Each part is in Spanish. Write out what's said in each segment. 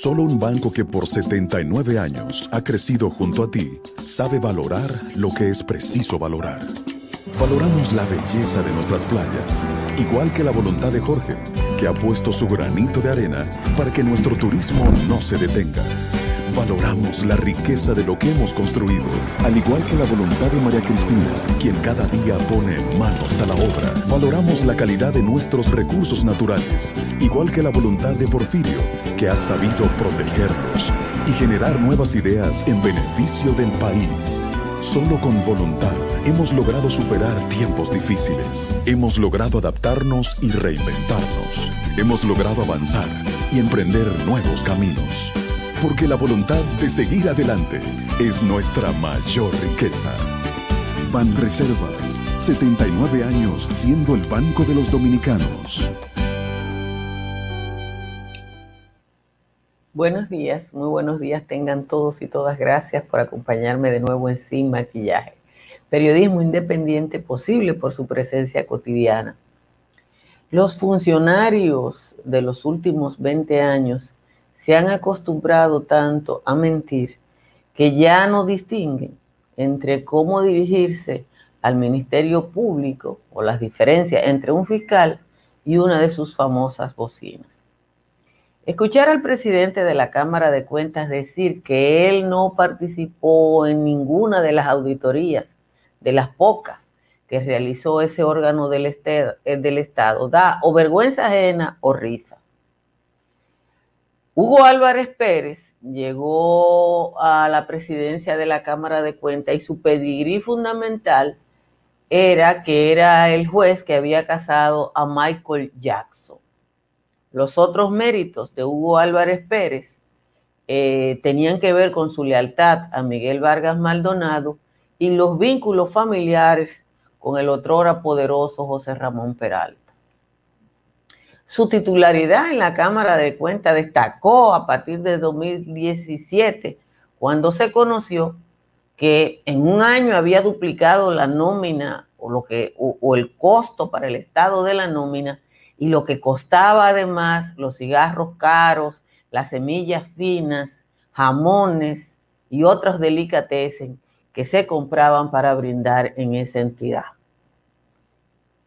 Solo un banco que por 79 años ha crecido junto a ti sabe valorar lo que es preciso valorar. Valoramos la belleza de nuestras playas, igual que la voluntad de Jorge, que ha puesto su granito de arena para que nuestro turismo no se detenga. Valoramos la riqueza de lo que hemos construido, al igual que la voluntad de María Cristina, quien cada día pone manos a la obra. Valoramos la calidad de nuestros recursos naturales, igual que la voluntad de Porfirio, que ha sabido protegerlos y generar nuevas ideas en beneficio del país. Solo con voluntad hemos logrado superar tiempos difíciles. Hemos logrado adaptarnos y reinventarnos. Hemos logrado avanzar y emprender nuevos caminos. Porque la voluntad de seguir adelante es nuestra mayor riqueza. Ban Reservas, 79 años siendo el banco de los dominicanos. Buenos días, muy buenos días tengan todos y todas. Gracias por acompañarme de nuevo en Sin Maquillaje. Periodismo independiente posible por su presencia cotidiana. Los funcionarios de los últimos 20 años se han acostumbrado tanto a mentir que ya no distinguen entre cómo dirigirse al Ministerio Público o las diferencias entre un fiscal y una de sus famosas bocinas. Escuchar al presidente de la Cámara de Cuentas decir que él no participó en ninguna de las auditorías, de las pocas que realizó ese órgano del, estado, eh, Estado, da o vergüenza ajena o risa. Hugo Álvarez Pérez llegó a la presidencia de la Cámara de Cuentas y su pedigrí fundamental era que era el juez que había casado a Michael Jackson. Los otros méritos de Hugo Álvarez Pérez eh, tenían que ver con su lealtad a Miguel Vargas Maldonado y los vínculos familiares con el otrora poderoso José Ramón Peralta. Su titularidad en la Cámara de Cuentas destacó a partir de 2017, cuando se conoció que en un año había duplicado la nómina o, lo que, o, el costo para el Estado de la nómina y lo que costaba además los cigarros caros, las semillas finas, jamones y otros delicatessen que se compraban para brindar en esa entidad.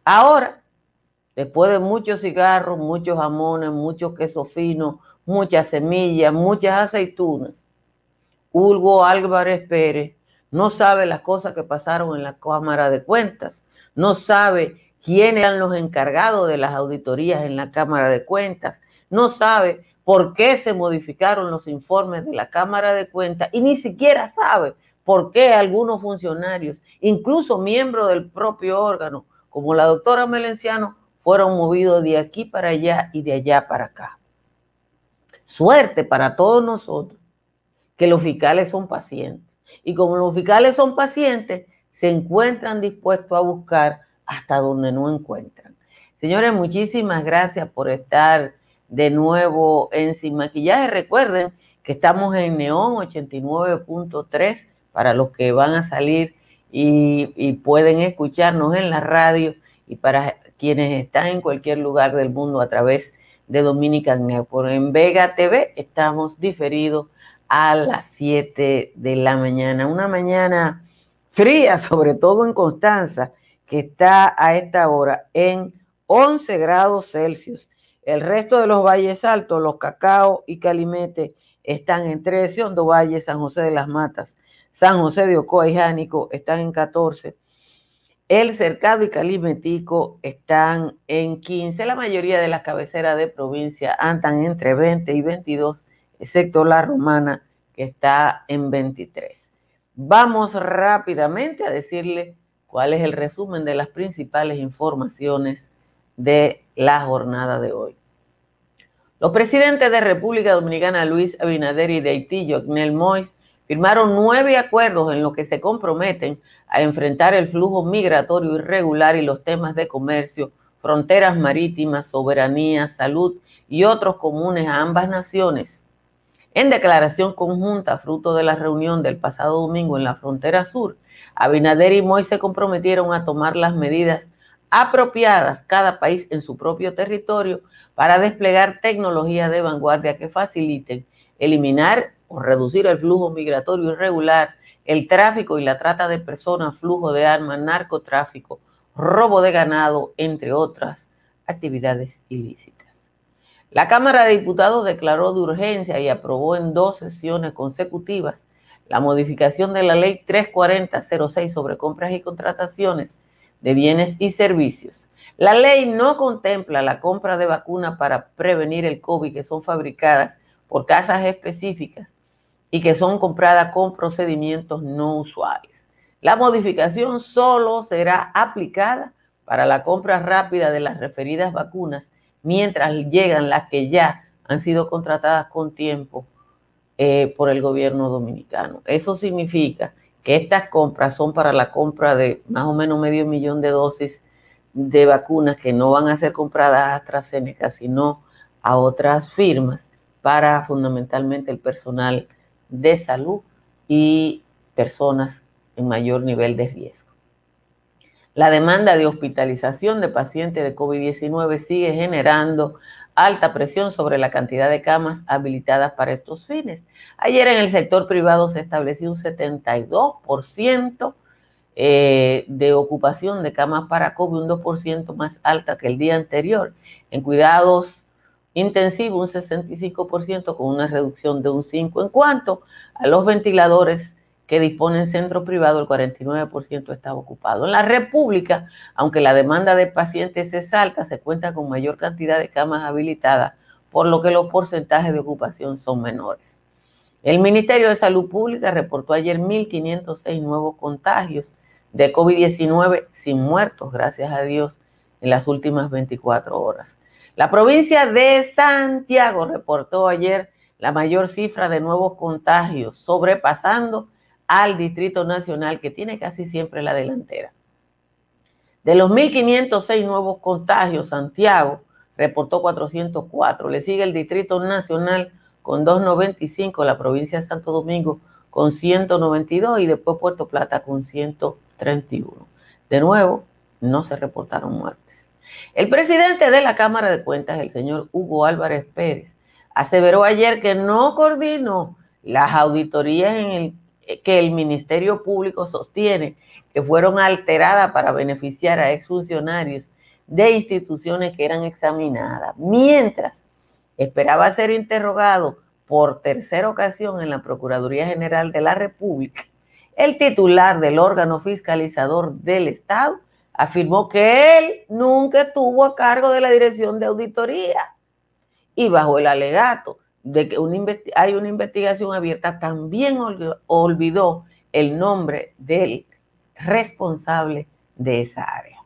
Ahora, Después de muchos cigarros, muchos jamones, mucho queso fino, muchas semillas, muchas aceitunas, Hugo Álvarez Pérez no sabe las cosas que pasaron en la Cámara de Cuentas, no sabe quiénes eran los encargados de las auditorías en la Cámara de Cuentas, no sabe por qué se modificaron los informes de la Cámara de Cuentas y ni siquiera sabe por qué algunos funcionarios, incluso miembros del propio órgano, como la doctora Melenciano, fueron movidos de aquí para allá y de allá para acá. Suerte para todos nosotros que los fiscales son pacientes. Y como los fiscales son pacientes, se encuentran dispuestos a buscar hasta donde no encuentran. Señores, muchísimas gracias por estar de nuevo en Sin Maquillaje. Recuerden que estamos en Neón 89.3 para los que van a salir y, y, pueden escucharnos en la radio y para quienes están en cualquier lugar del mundo a través de Dominican Network. En Vega TV estamos diferidos a las 7 de la mañana. Una mañana fría, sobre todo en Constanza, que está a esta hora en 11 grados Celsius. El resto de los valles altos, los Cacao y Calimete, están en 13, Hondo Valle, San José de las Matas, San José de Ocoa y Jánico están en 14, el Cercado y Calimetico están en 15. La mayoría de las cabeceras de provincia andan entre 20 y 22, excepto la romana, que está en 23. Vamos rápidamente a decirle cuál es el resumen de las principales informaciones de la jornada de hoy. Los presidentes de República Dominicana, Luis Abinader y de Haití, Jognel Mois, firmaron nueve acuerdos en los que se comprometen a enfrentar el flujo migratorio irregular y los temas de comercio, fronteras marítimas, soberanía, salud y otros comunes a ambas naciones. En declaración conjunta, fruto de la reunión del pasado domingo en la frontera sur, Abinader y Moy se comprometieron a tomar las medidas apropiadas cada país en su propio territorio para desplegar tecnologías de vanguardia que faciliten eliminar reducir el flujo migratorio irregular, el tráfico y la trata de personas, flujo de armas, narcotráfico, robo de ganado, entre otras actividades ilícitas. La Cámara de Diputados declaró de urgencia y aprobó en dos sesiones consecutivas la modificación de la Ley 34006 sobre compras y contrataciones de bienes y servicios. La ley no contempla la compra de vacunas para prevenir el COVID que son fabricadas por casas específicas y que son compradas con procedimientos no usuales. La modificación solo será aplicada para la compra rápida de las referidas vacunas mientras llegan las que ya han sido contratadas con tiempo eh, por el gobierno dominicano. Eso significa que estas compras son para la compra de más o menos medio millón de dosis de vacunas que no van a ser compradas a AstraZeneca, sino a otras firmas para fundamentalmente el personal de salud y personas en mayor nivel de riesgo. La demanda de hospitalización de pacientes de COVID-19 sigue generando alta presión sobre la cantidad de camas habilitadas para estos fines. Ayer en el sector privado se estableció un 72% eh, de ocupación de camas para COVID, un 2% más alta que el día anterior. En cuidados intensivos, un 65% con una reducción de un 5%. En cuanto a los ventiladores, que disponen centro privado, el 49% está ocupado. En la República, aunque la demanda de pacientes es alta, se cuenta con mayor cantidad de camas habilitadas, por lo que los porcentajes de ocupación son menores. El Ministerio de Salud Pública reportó ayer 1.506 nuevos contagios de COVID-19 sin muertos, gracias a Dios, en las últimas 24 horas. La provincia de Santiago reportó ayer la mayor cifra de nuevos contagios, sobrepasando al Distrito Nacional, que tiene casi siempre la delantera. De los 1.506 nuevos contagios, Santiago reportó 404. Le sigue el Distrito Nacional con 295, la provincia de Santo Domingo con 192 y después Puerto Plata con 131. De nuevo, no se reportaron muertes. El presidente de la Cámara de Cuentas, el señor Hugo Álvarez Pérez, aseveró ayer que no coordinó las auditorías en el que el Ministerio Público sostiene que fueron alteradas para beneficiar a exfuncionarios de instituciones que eran examinadas, mientras esperaba ser interrogado por tercera ocasión en la Procuraduría General de la República, el titular del órgano fiscalizador del Estado afirmó que él nunca estuvo a cargo de la dirección de auditoría y bajo el alegato de que hay una investigación abierta, también olvidó el nombre del responsable de esa área.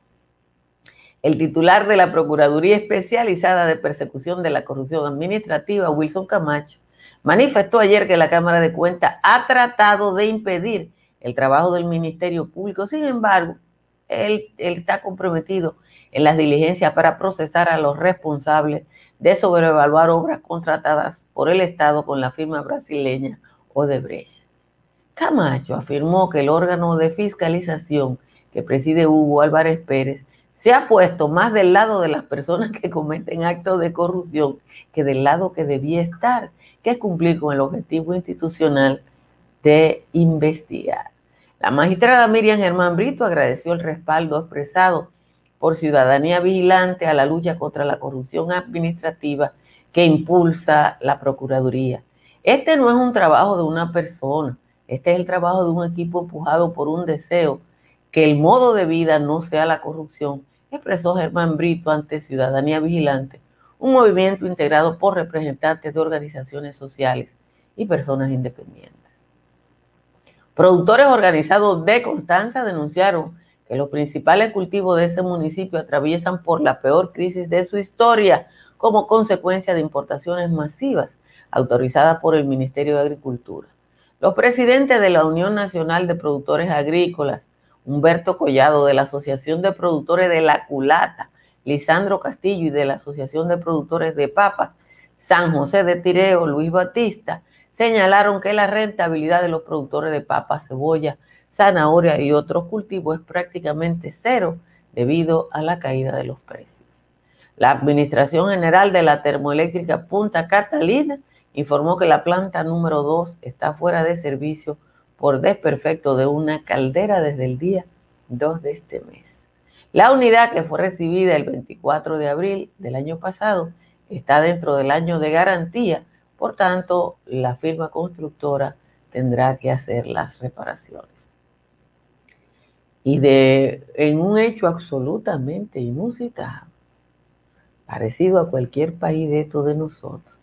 El titular de la Procuraduría Especializada de Persecución de la Corrupción Administrativa, Wilson Camacho, manifestó ayer que la Cámara de Cuentas ha tratado de impedir el trabajo del Ministerio Público. Sin embargo, él, está comprometido en las diligencias para procesar a los responsables de sobrevaluar obras contratadas por el Estado con la firma brasileña Odebrecht. Camacho afirmó que el órgano de fiscalización que preside Hugo Álvarez Pérez se ha puesto más del lado de las personas que cometen actos de corrupción que del lado que debía estar, que es cumplir con el objetivo institucional de investigar. La magistrada Miriam Germán Brito agradeció el respaldo expresado por ciudadanía vigilante a la lucha contra la corrupción administrativa que impulsa la Procuraduría. Este no es un trabajo de una persona, este es el trabajo de un equipo empujado por un deseo que el modo de vida no sea la corrupción, expresó Germán Brito ante Ciudadanía Vigilante, un movimiento integrado por representantes de organizaciones sociales y personas independientes. Productores organizados de Constanza denunciaron que los principales cultivos de ese municipio atraviesan por la peor crisis de su historia como consecuencia de importaciones masivas autorizadas por el Ministerio de Agricultura. Los presidentes de la Unión Nacional de Productores Agrícolas, Humberto Collado de la Asociación de Productores de la Culata, Lisandro Castillo y de la Asociación de Productores de Papas, San José de Tireo, Luis Batista, señalaron que la rentabilidad de los productores de papas, cebolla, zanahoria y otros cultivos es prácticamente cero debido a la caída de los precios. La Administración General de la Termoeléctrica Punta Catalina informó que la planta número 2 está fuera de servicio por desperfecto de una caldera desde el día 2 de este mes. La unidad que fue recibida el 24 de abril del año pasado está dentro del año de garantía, por tanto, la firma constructora tendrá que hacer las reparaciones. Y de, en un hecho absolutamente inusitado, parecido a cualquier país de estos de nosotros,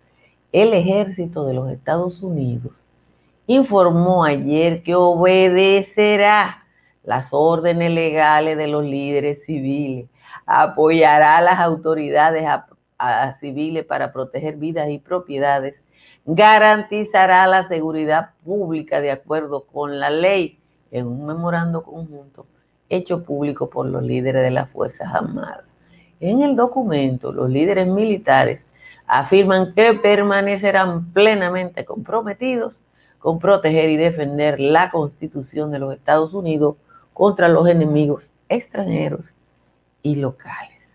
el ejército de los Estados Unidos informó ayer que obedecerá las órdenes legales de los líderes civiles, apoyará a las autoridades civiles para proteger vidas y propiedades, garantizará la seguridad pública de acuerdo con la ley en un memorando conjunto hecho público por los líderes de las Fuerzas Armadas. En el documento, los líderes militares afirman que permanecerán plenamente comprometidos con proteger y defender la Constitución de los Estados Unidos contra los enemigos extranjeros y locales.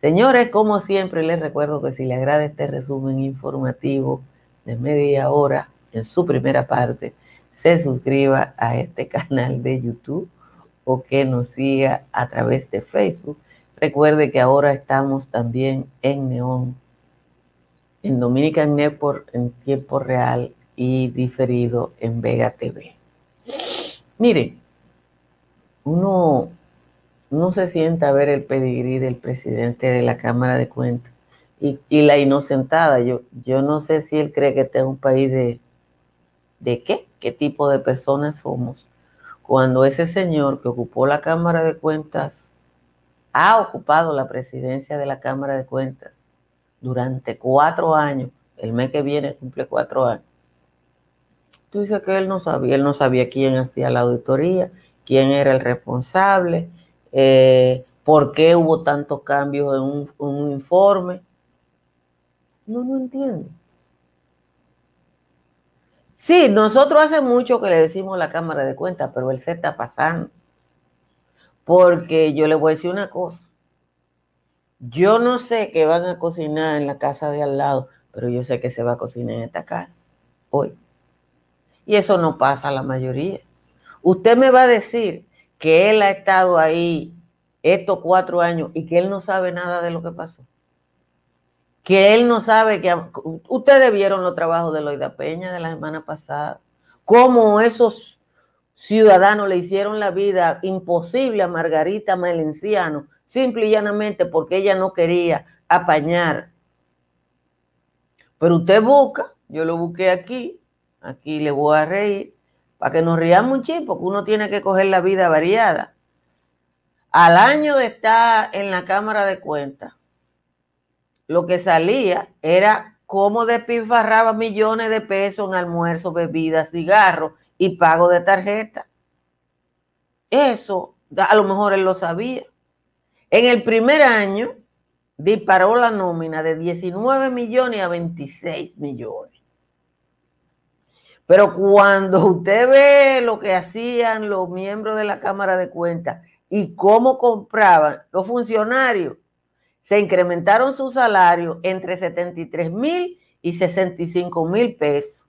Señores, como siempre les recuerdo que si les agrada este resumen informativo de media hora en su primera parte, se suscriba a este canal de YouTube o que nos siga a través de Facebook Recuerde que ahora estamos también en Neon, en Dominican Network en tiempo real y diferido en Vega TV. Miren, uno no se sienta a ver el pedigrí del presidente de la Cámara de Cuentas y, la inocentada. Yo, yo no sé si él cree que este es un país de, de qué, qué tipo de personas somos. Cuando ese señor que ocupó la Cámara de Cuentas ha ocupado la presidencia de la Cámara de Cuentas durante cuatro años, el mes que viene cumple cuatro años. Tú dices que él no sabía, él no sabía quién hacía la auditoría, quién era el responsable, eh, por qué hubo tantos cambios en un, un informe. No, no entiendo. Sí, nosotros hace mucho que le decimos la Cámara de Cuentas, pero él se está pasando. Porque yo le voy a decir una cosa. Yo no sé qué van a cocinar en la casa de al lado, pero yo sé que se va a cocinar en esta casa hoy. Y eso no pasa a la mayoría. Usted me va a decir que él ha estado ahí estos cuatro años y que él no sabe nada de lo que pasó. Que él no sabe que... Ustedes vieron los trabajos de Loida Peña de la semana pasada. Cómo esos ciudadanos le hicieron la vida imposible a Margarita Malenciano, simple y llanamente porque ella no quería apañar. Pero usted busca, yo lo busqué aquí, aquí le voy a reír, para que nos riamos un chip, porque uno tiene que coger la vida variada. Al año de estar en la Cámara de Cuentas, lo que salía era cómo despilfarraba millones de pesos en almuerzos, bebidas, cigarros y pago de tarjeta. Eso a lo mejor él lo sabía. En el primer año disparó la nómina de 19 millones a 26 millones. Pero cuando usted ve lo que hacían los miembros de la Cámara de Cuentas y cómo compraban los funcionarios, se incrementaron su salario entre 73 mil y 65 mil pesos.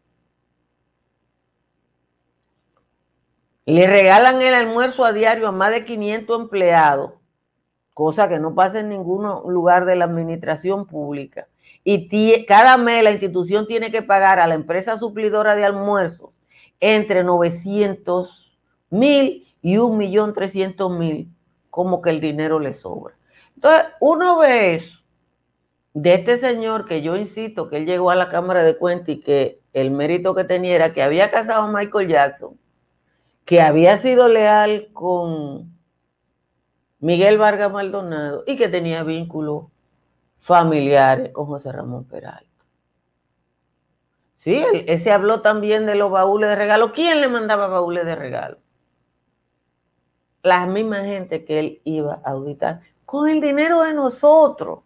Le regalan el almuerzo a diario a más de 500 empleados, cosa que no pasa en ningún lugar de la administración pública. Y cada mes la institución tiene que pagar a la empresa suplidora de almuerzo entre 900 mil y 1.300.000, como que el dinero le sobra. Entonces, uno ve eso de este señor que yo insisto que él llegó a la Cámara de Cuentas y que el mérito que tenía era que había casado a Michael Jackson que había sido leal con Miguel Vargas Maldonado y que tenía vínculos familiares con José Ramón Peralta. Sí, ese habló también de los baúles de regalo. ¿Quién le mandaba baúles de regalo? La misma gente que él iba a auditar con el dinero de nosotros.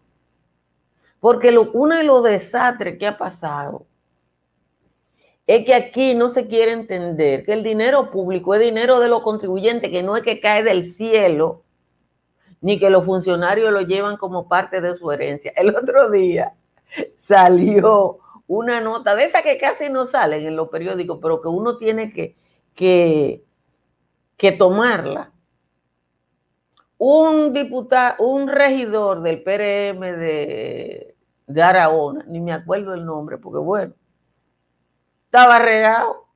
Porque lo, uno de los desastres que ha pasado es que aquí no se quiere entender que el dinero público es dinero de los contribuyentes, que no es que cae del cielo, ni que los funcionarios lo llevan como parte de su herencia. El otro día salió una nota de esa que casi no salen en los periódicos, pero que uno tiene que, que, que tomarla. Un diputado, un regidor del PRM de, de ni me acuerdo el nombre, porque bueno, estaba regado.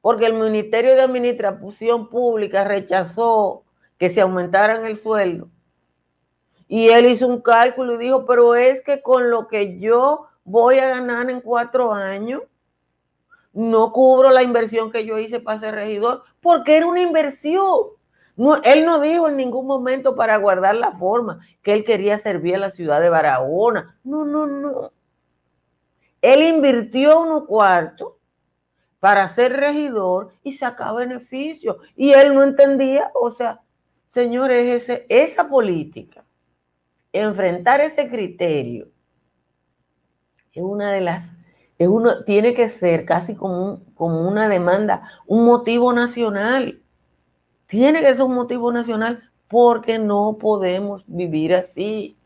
Porque el Ministerio de Administración Pública rechazó que se aumentaran el sueldo. Y él hizo un cálculo y dijo, pero es que con lo que yo voy a ganar en cuatro años, no cubro la inversión que yo hice para ser regidor, porque era una inversión. No, él no dijo en ningún momento para guardar la forma que él quería servir a la ciudad de Barahona. No, no, no. Él invirtió unos cuartos para ser regidor y sacaba beneficio. Y él no entendía, o sea, señores, esa política, enfrentar ese criterio, es una de las, es uno, tiene que ser casi como, como una demanda, un motivo nacional. Tiene que ser un motivo nacional porque no podemos vivir así.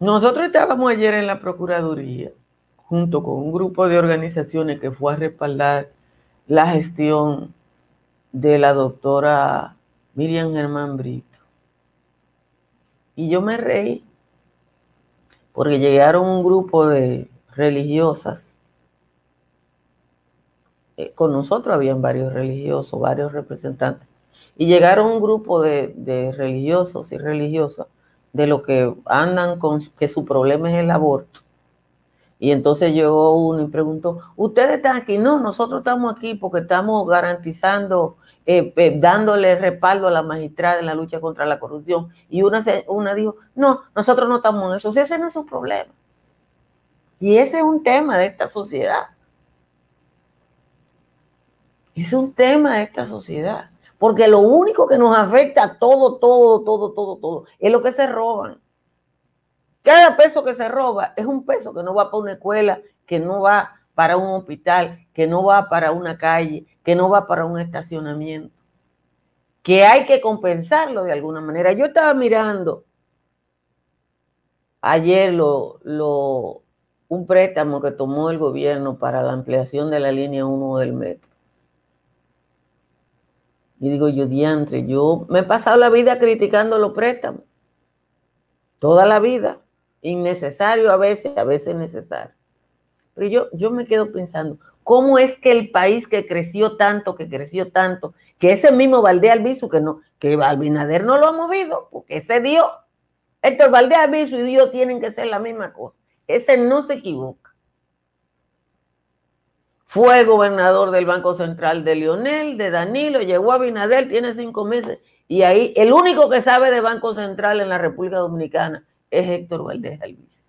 Nosotros estábamos ayer en la Procuraduría junto con un grupo de organizaciones que fue a respaldar la gestión de la doctora Miriam Germán Brito. Y yo me reí porque llegaron un grupo de religiosas. Eh, con nosotros habían varios religiosos, varios representantes. Y llegaron un grupo de, de religiosos y religiosas de lo que andan con que su problema es el aborto. Y entonces llegó uno y preguntó, ¿ustedes están aquí? No, nosotros estamos aquí porque estamos garantizando, eh, eh, dándole respaldo a la magistrada en la lucha contra la corrupción. Y una, una dijo, no, nosotros no estamos en eso. Ese no es un problema. Y ese es un tema de esta sociedad. Es un tema de esta sociedad. Porque lo único que nos afecta a todo, todo, todo, todo, todo, es lo que se roban. Cada peso que se roba es un peso que no va para una escuela, que no va para un hospital, que no va para una calle, que no va para un estacionamiento, que hay que compensarlo de alguna manera. Yo estaba mirando ayer lo, un préstamo que tomó el gobierno para la ampliación de la línea 1 del metro. Y digo yo, diantre, yo me he pasado la vida criticando los préstamos. Toda la vida. Innecesario a veces, a veces necesario. Pero yo, yo me quedo pensando, ¿cómo es que el país que creció tanto, que creció tanto, que ese mismo Valdés Albizu, que no, que Albinader no lo ha movido, porque ese Dios, Héctor Valdés Albizu y Dios tienen que ser la misma cosa. Ese no se equivoca. Fue gobernador del Banco Central de Lionel, de Danilo, llegó a Binader, tiene cinco meses. Y ahí el único que sabe de Banco Central en la República Dominicana es Héctor Valdés Alvis.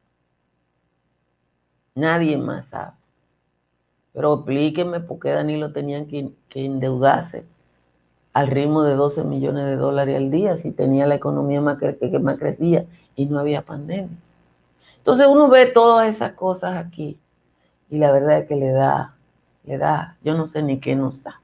Nadie más sabe. Pero explíquenme por qué Danilo tenían que, endeudarse al ritmo de 12 millones de dólares al día si tenía la economía más que más crecía y no había pandemia. Entonces uno ve todas esas cosas aquí y la verdad es que le da da, yo no sé ni qué nos da.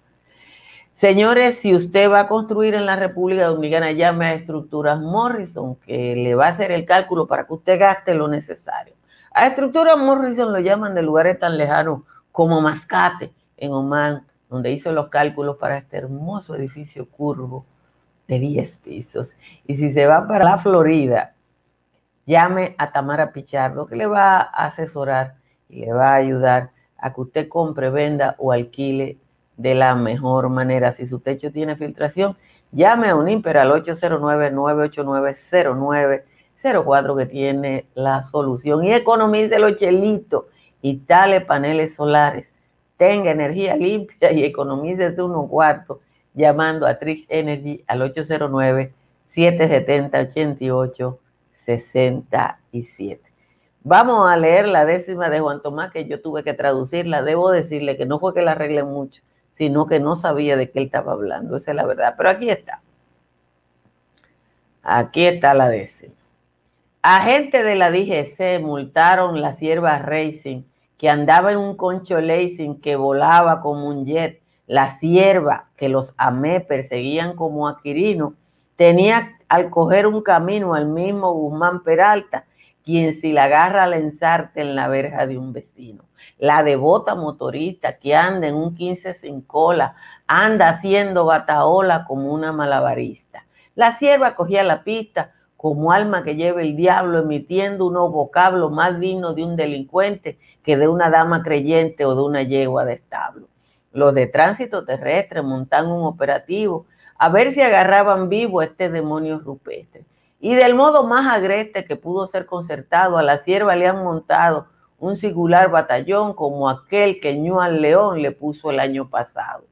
Señores, si usted va a construir en la República Dominicana, llame a Estructuras Morrison, que le va a hacer el cálculo para que usted gaste lo necesario. A Estructuras Morrison lo llaman de lugares tan lejanos como Mascate, en Oman, donde hizo los cálculos para este hermoso edificio curvo de 10 pisos. Y si se va para la Florida, llame a Tamara Pichardo, que le va a asesorar y le va a ayudar a que usted compre, venda o alquile de la mejor manera. Si su techo tiene filtración, llame a Unimper al 809-989-0904 que tiene la solución y economice los chelitos y tales paneles solares. Tenga energía limpia y economice de unos cuartos llamando a Trix Energy al 809 770 8867 Vamos a leer la décima de Juan Tomás, que yo tuve que traducirla. Debo decirle que no fue que la arregle mucho, sino que no sabía de qué él estaba hablando. Esa es la verdad. Pero aquí está. Aquí está la décima. Agentes de la DGC multaron la sierva Racing, que andaba en un concho Racing que volaba como un jet. La sierva que los amé perseguían como a tenía al coger un camino al mismo Guzmán Peralta quien si la agarra la ensarte en la verja de un vecino. La devota motorista que anda en un 15 sin cola, anda haciendo bataola como una malabarista. La sierva cogía la pista como alma que lleva el diablo, emitiendo unos vocablos más dignos de un delincuente que de una dama creyente o de una yegua de establo. Los de tránsito terrestre montan un operativo a ver si agarraban vivo a este demonio rupestre. Y del modo más agreste que pudo ser concertado, a la sierva le han montado un singular batallón como aquel que al León le puso el año pasado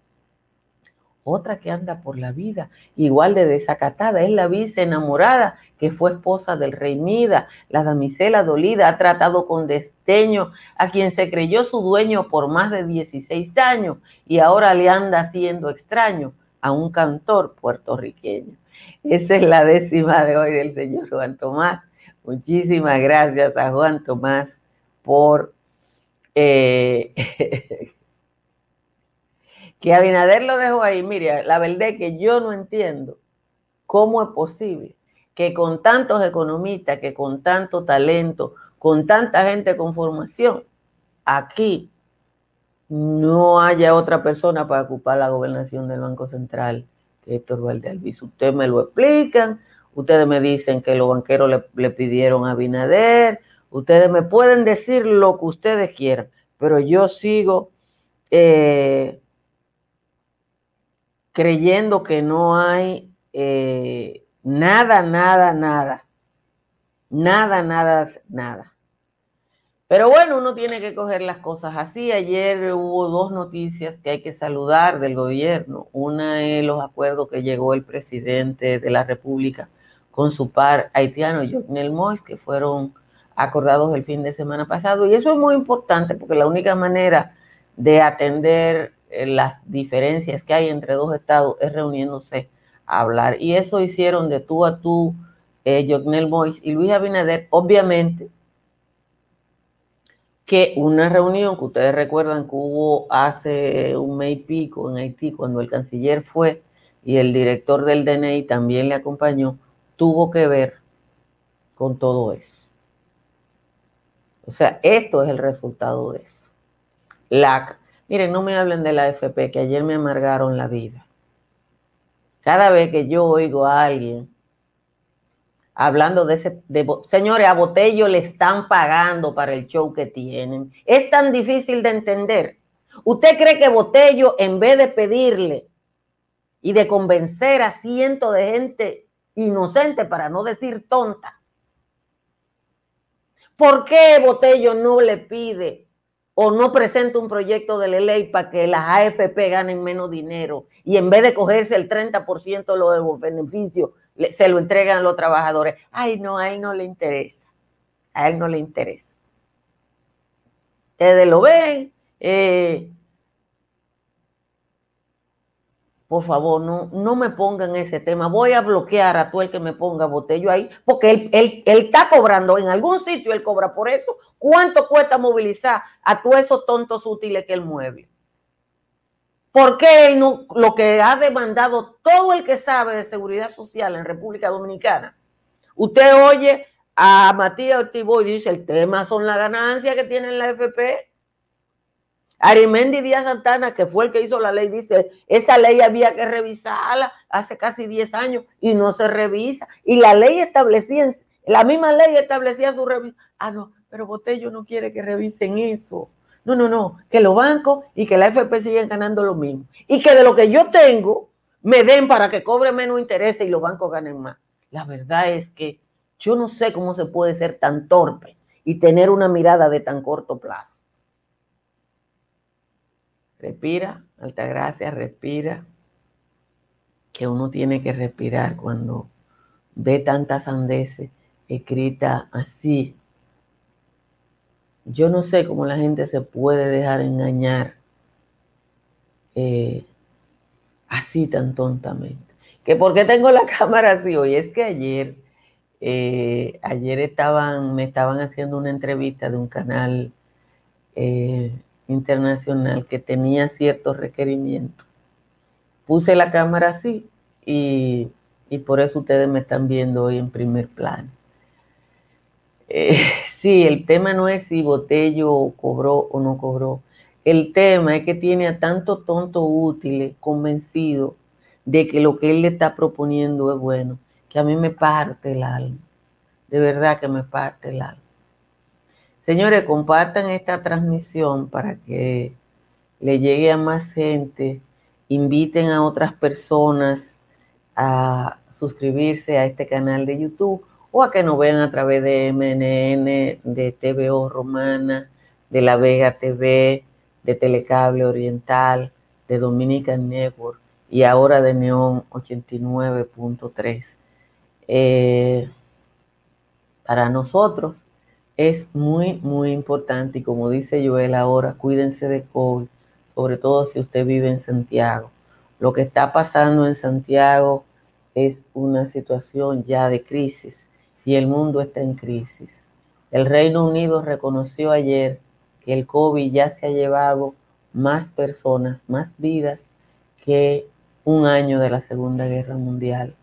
otra que anda por la vida, igual de desacatada, es la vice enamorada que fue esposa del rey Mida, la damisela dolida, ha tratado con desteño a quien se creyó su dueño por más de 16 años y ahora le anda haciendo extraño a un cantor puertorriqueño. Esa es la décima de hoy del señor Juan Tomás. Muchísimas gracias a Juan Tomás por eh, que Abinader lo dejó ahí. Mire, la verdad es que yo no entiendo cómo es posible que con tantos economistas, que con tanto talento, con tanta gente con formación, aquí no haya otra persona para ocupar la gobernación del Banco Central Héctor Valdealvis. Ustedes me lo explican, ustedes me dicen que los banqueros le, pidieron a Abinader, ustedes me pueden decir lo que ustedes quieran, pero yo sigo eh, creyendo que no hay eh, nada, nada, nada. Nada, nada, nada. Pero bueno, uno tiene que coger las cosas así. Ayer hubo dos noticias que hay que saludar del gobierno. Una es los acuerdos que llegó el presidente de la República con su par haitiano, Jovenel Mois, que fueron acordados el fin de semana pasado. Y eso es muy importante porque la única manera de atender eh, las diferencias que hay entre dos estados es reuniéndose a hablar. Y eso hicieron de tú a tú eh, Mois y Luis Abinader, obviamente que una reunión que ustedes recuerdan que hubo hace un mes y pico en Haití, cuando el canciller fue y el director del DNI también le acompañó, tuvo que ver con todo eso. O sea, esto es el resultado de eso. La Miren, no me hablen de la AFP, que ayer me amargaron la vida. Cada vez que yo oigo a alguien hablando de ese, señores, a Botello le están pagando para el show que tienen. Es tan difícil de entender. ¿Usted cree que Botello, en vez de pedirle y de convencer a cientos de gente inocente, para no decir tonta, ¿por qué Botello no le pide o no presenta un proyecto de ley para que las AFP ganen menos dinero y en vez de cogerse el 30% de los beneficios, se lo entregan los trabajadores. Ay, no, a él no le interesa. A él no le interesa. Ustedes lo ven, eh, por favor, no, no me pongan ese tema. Voy a bloquear a todo el que me ponga botello ahí, porque él, él, está cobrando, en algún sitio él cobra por eso. ¿Cuánto cuesta movilizar a todos esos tontos útiles que él mueve? Porque él lo que ha demandado todo el que sabe de seguridad social en República Dominicana? Usted oye a Matías Ortiz y dice, el tema son las ganancias que tiene la FP Arimendi Díaz Santana, que fue el que hizo la ley, dice, esa ley había que revisarla hace casi 10 años y no se revisa. Y la ley establecía, la misma ley establecía su revisión. Ah, no, pero Botello no quiere que revisen eso. No, no, no, que los bancos y que la FP siguen ganando lo mismo. Y que de lo que yo tengo, me den para que cobre menos interés y los bancos ganen más. La verdad es que yo no sé cómo se puede ser tan torpe y tener una mirada de tan corto plazo. Respira, gracia, respira. Que uno tiene que respirar cuando ve tantas sandeces escritas así. Yo no sé cómo la gente se puede dejar engañar eh, así tan tontamente. Que por qué tengo la cámara así hoy. Es que ayer, eh, ayer me estaban haciendo una entrevista de un canal eh, internacional que tenía ciertos requerimientos. Puse la cámara así y, por eso ustedes me están viendo hoy en primer plano. sí, el tema no es si Botello cobró o no cobró. El tema es que tiene a tanto tonto útil convencido de que lo que él le está proponiendo es bueno, que a mí me parte el alma. De verdad que me parte el alma. Señores, compartan esta transmisión para que le llegue a más gente, inviten a otras personas a suscribirse a este canal de YouTube o a que nos vean a través de MNN, de TVO Romana, de La Vega TV, de Telecable Oriental, de Dominican Network y ahora de Neon 89.3. Eh, para nosotros es muy, muy importante y como dice Joel ahora, cuídense de COVID, sobre todo si usted vive en Santiago. Lo que está pasando en Santiago es una situación ya de crisis y el mundo está en crisis. El Reino Unido reconoció ayer que el COVID ya se ha llevado más personas, más vidas que un año de la Segunda Guerra Mundial.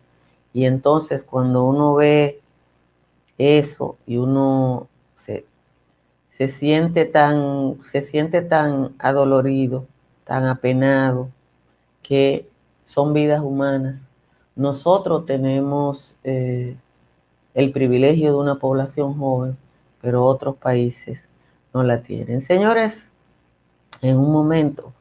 Y entonces cuando uno ve eso y uno se, se, siente tan, se siente tan adolorido, tan apenado, que son vidas humanas. Nosotros tenemos eh, el privilegio de una población joven, pero otros países no la tienen. Señores, en un momento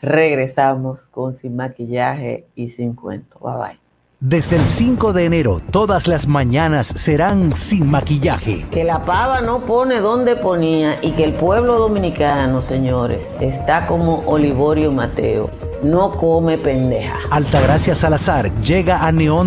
regresamos con Sin Maquillaje y Sin Cuento. Bye bye. Desde el 5 de enero, todas las mañanas serán sin maquillaje. Que la pava no pone donde ponía y que el pueblo dominicano, señores, está como Olivorio Mateo. No come pendeja. Altagracia Salazar llega a Neón